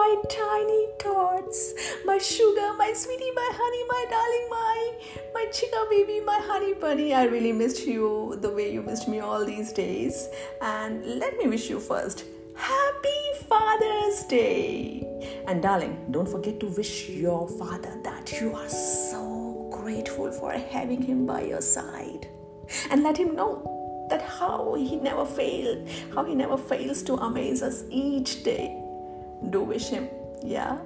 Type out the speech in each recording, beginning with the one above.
my tiny tots, my sugar, my sweetie, my honey, my darling, my my chica baby, my honey bunny. I really missed you the way you missed me all these days. And let me wish you first Happy Father's Day. And darling, don't forget to wish your father that you are so grateful for having him by your side. And let him know that how he never failed, how he never fails to amaze us each day. Do wish him, yeah?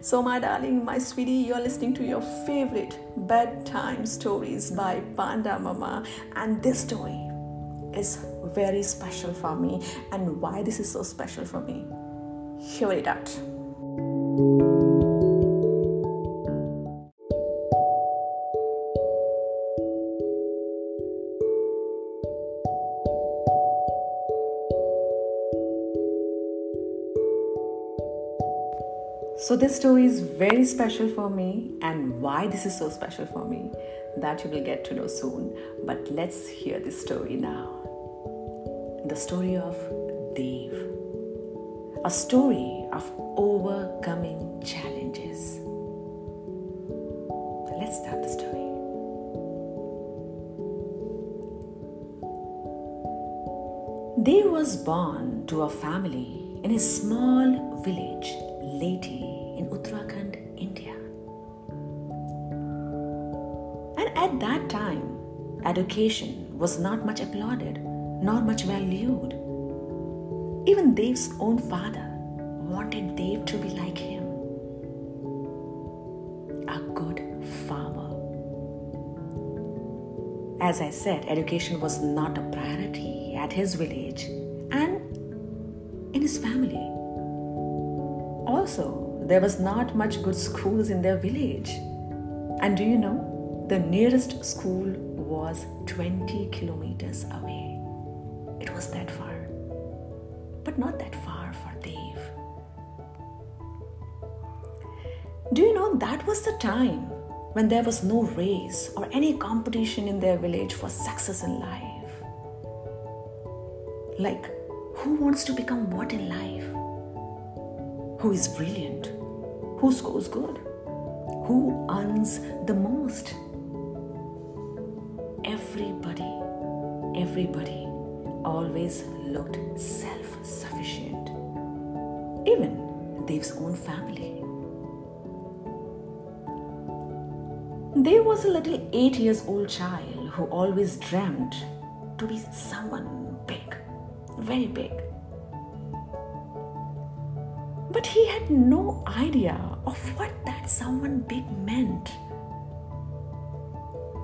So, my darling, my sweetie, you're listening to your favorite bedtime stories by Panda Mama, and this story is very special for me. And why this is so special for me? Hear it out. So, this story is very special for me, and why this is so special for me, that you will get to know soon. But let's hear this story now. The story of Dev, a story of overcoming challenges. Let's start the story. Dev was born to a family in a small village, Leti, in Uttarakhand, India. And at that time, education was not much applauded nor much valued. Even Dev's own father wanted Dev to be like him a good farmer. As I said, education was not a priority at his village and in his family. Also, there was not much good schools in their village. And do you know? The nearest school was 20 kilometers away. It was that far. But not that far for Dev. Do you know that was the time when there was no race or any competition in their village for success in life? Like, who wants to become what in life? Who is brilliant? Who scores good? Who earns the most? Everybody, everybody always looked self sufficient. Even Dev's own family. There was a little eight years old child who always dreamed to be someone big, very big. Had no idea of what that someone big meant.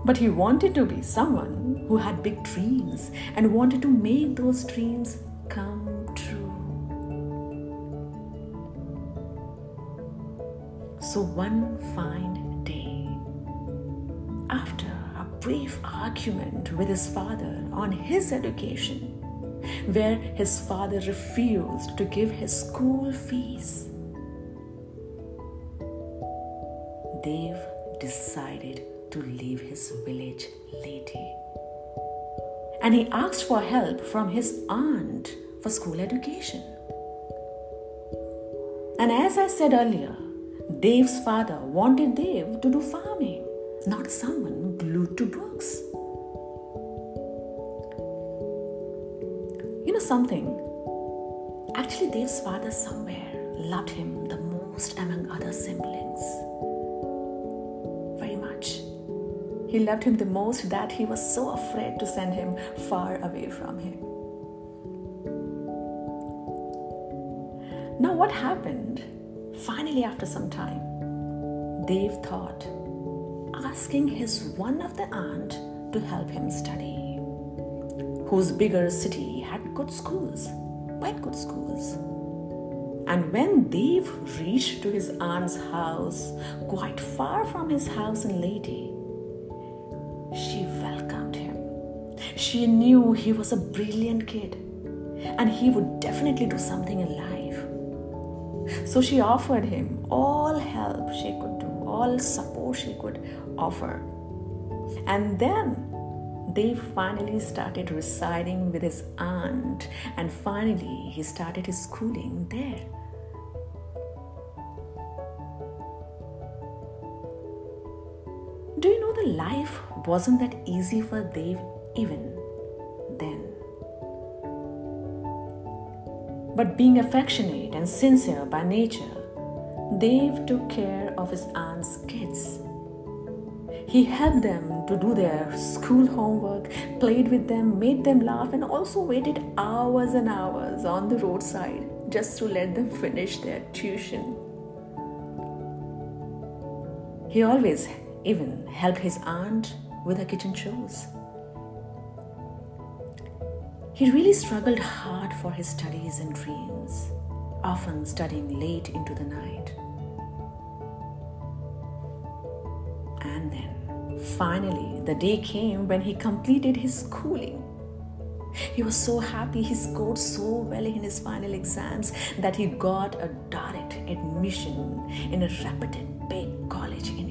But he wanted to be someone who had big dreams and wanted to make those dreams come true. So one fine day, after a brief argument with his father on his education, where his father refused to give his school fees, Dev decided to leave his village Leti. And he asked for help from his aunt for school education. And as I said earlier, Dev's father wanted Dev to do farming, not someone glued to books. You know something? Actually, Dev's father somewhere loved him the most among other siblings. He loved him the most that he was so afraid to send him far away from him. Now, what happened? Finally, after some time, Dev thought asking his one of the aunt to help him study, whose bigger city had good schools, quite good schools. And when Dev reached to his aunt's house, quite far from his house in Leti, she welcomed him. She knew he was a brilliant kid and he would definitely do something in life. So she offered him all help she could do, all support she could offer. And then they finally started residing with his aunt, and finally he started his schooling there. However, life wasn't that easy for Dev even then. But being affectionate and sincere by nature, Dev took care of his aunt's kids. He helped them to do their school homework, played with them, made them laugh, and also waited hours and hours on the roadside just to let them finish their tuition. He always even help his aunt with her kitchen chores. He really struggled hard for his studies and dreams, often studying late into the night. And then, finally, the day came when he completed his schooling. He was so happy he scored so well in his final exams that he got a direct admission in a reputed big college in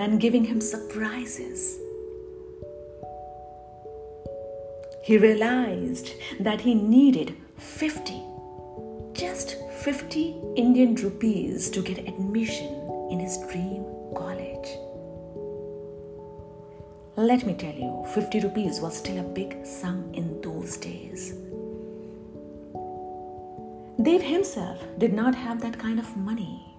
and giving him surprises. He realized that he needed 50, just 50 Indian rupees to get admission in his dream college. Let me tell you, 50 rupees was still a big sum in those days. Dev himself did not have that kind of money.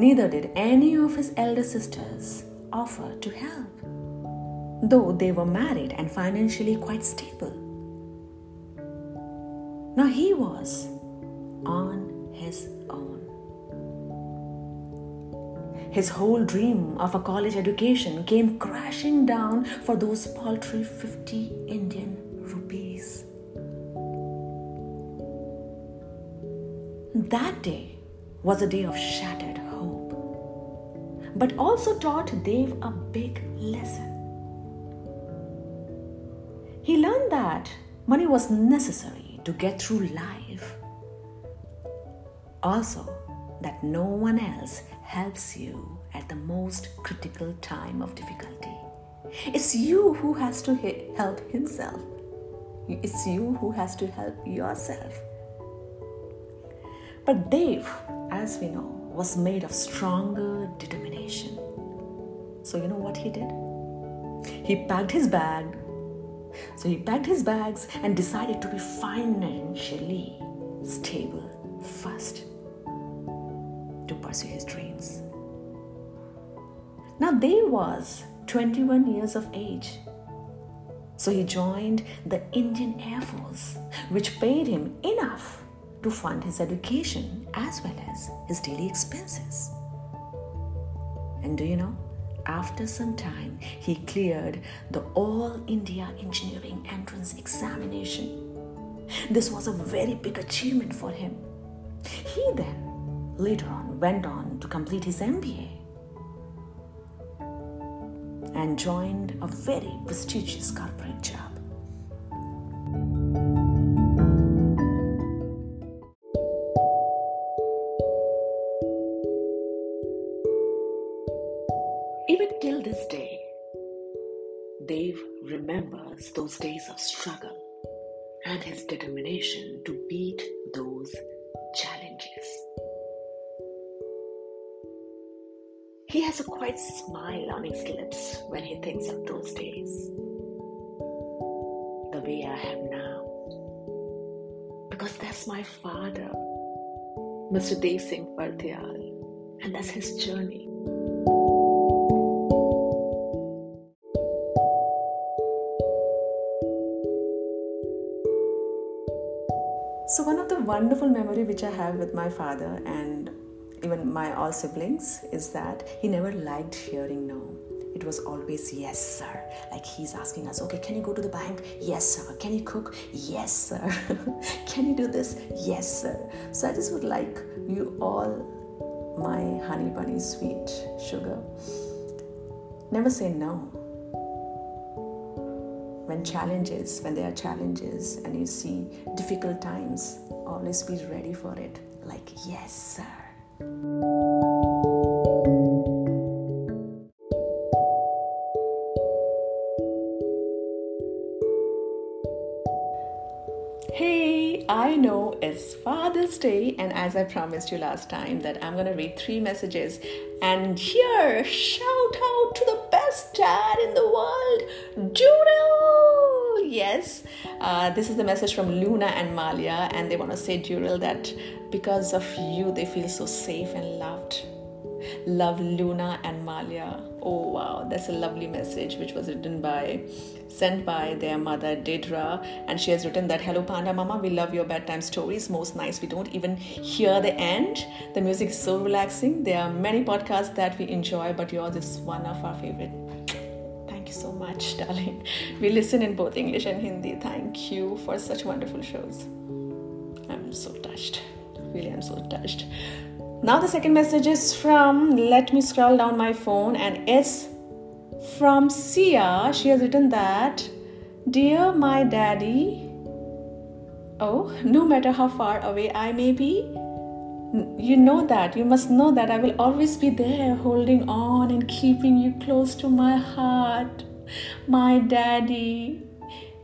Neither did any of his elder sisters offer to help, though they were married and financially quite stable. Now he was on his own. His whole dream of a college education came crashing down for those paltry 50 Indian rupees. That day was a day of shattered but also taught Dev a big lesson. He learned that money was necessary to get through life. Also, that no one else helps you at the most critical time of difficulty. It's you who has to help himself. It's you who has to help yourself. But Dev, as we know, was made of stronger determination. So, you know what he did? He packed his bag. So, he packed his bags and decided to be financially stable first to pursue his dreams. Now, Dev was 21 years of age. So, he joined the Indian Air Force, which paid him enough to fund his education as well as his daily expenses. And do you know? After some time, he cleared the All India Engineering Entrance Examination. This was a very big achievement for him. He then, later on, went on to complete his MBA and joined a very prestigious corporate job. Even till this day, Dev remembers those days of struggle and his determination to beat those challenges. He has a quiet smile on his lips when he thinks of those days. The way I have now. Because that's my father, Mr. Dev Singh Parthyal, and that's his journey. Wonderful memory which I have with my father and even my all siblings is that he never liked hearing no. It was always yes, sir. Like he's asking us, okay, can you go to the bank? Yes, sir. Can you cook? Yes, sir. can you do this? Yes, sir. So I just would like you all, my honey bunny sweet sugar, never say no when challenges, when there are challenges and you see difficult times always be ready for it. Like, yes, sir. Hey, I know it's Father's Day, and as I promised you last time, that I'm gonna read three messages. And here, shout out to the best dad in the world, Jurel! Yes, uh, this is the message from Luna and Malia, and they wanna say, Jurel, that because of you, they feel so safe and loved. Love Luna and Malia. Oh wow, that's a lovely message which was written by sent by their mother Didra and she has written that hello panda mama. We love your bedtime stories. Most nice we don't even hear the end. The music is so relaxing. There are many podcasts that we enjoy but yours is one of our favorite you so much darling. We listen in both English and Hindi. Thank you for such wonderful shows. I'm so touched. Really I'm so touched. Now, the second message is from, let me scroll down my phone, and it's from Sia. She has written that, Dear my daddy, oh, no matter how far away I may be, you know that, you must know that I will always be there holding on and keeping you close to my heart. My daddy,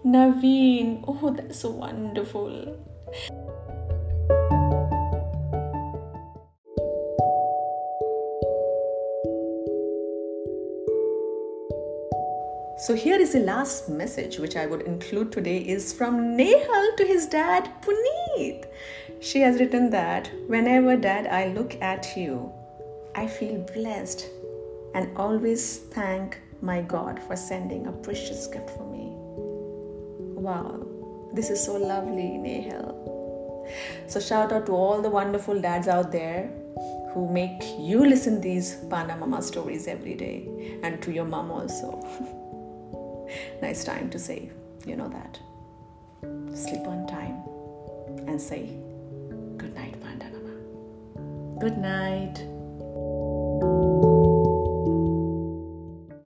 Naveen. Oh, that's so wonderful. So here is the last message which I would include today is from Nehal to his dad Puneet. She has written that whenever dad I look at you, I feel blessed and always thank my God for sending a precious gift for me. Wow, this is so lovely, Nehal. So shout out to all the wonderful dads out there who make you listen these Panda Mama stories every day and to your mom also. nice time to say, you know that. Sleep on time and say, Good night, Panda Mama. Good night.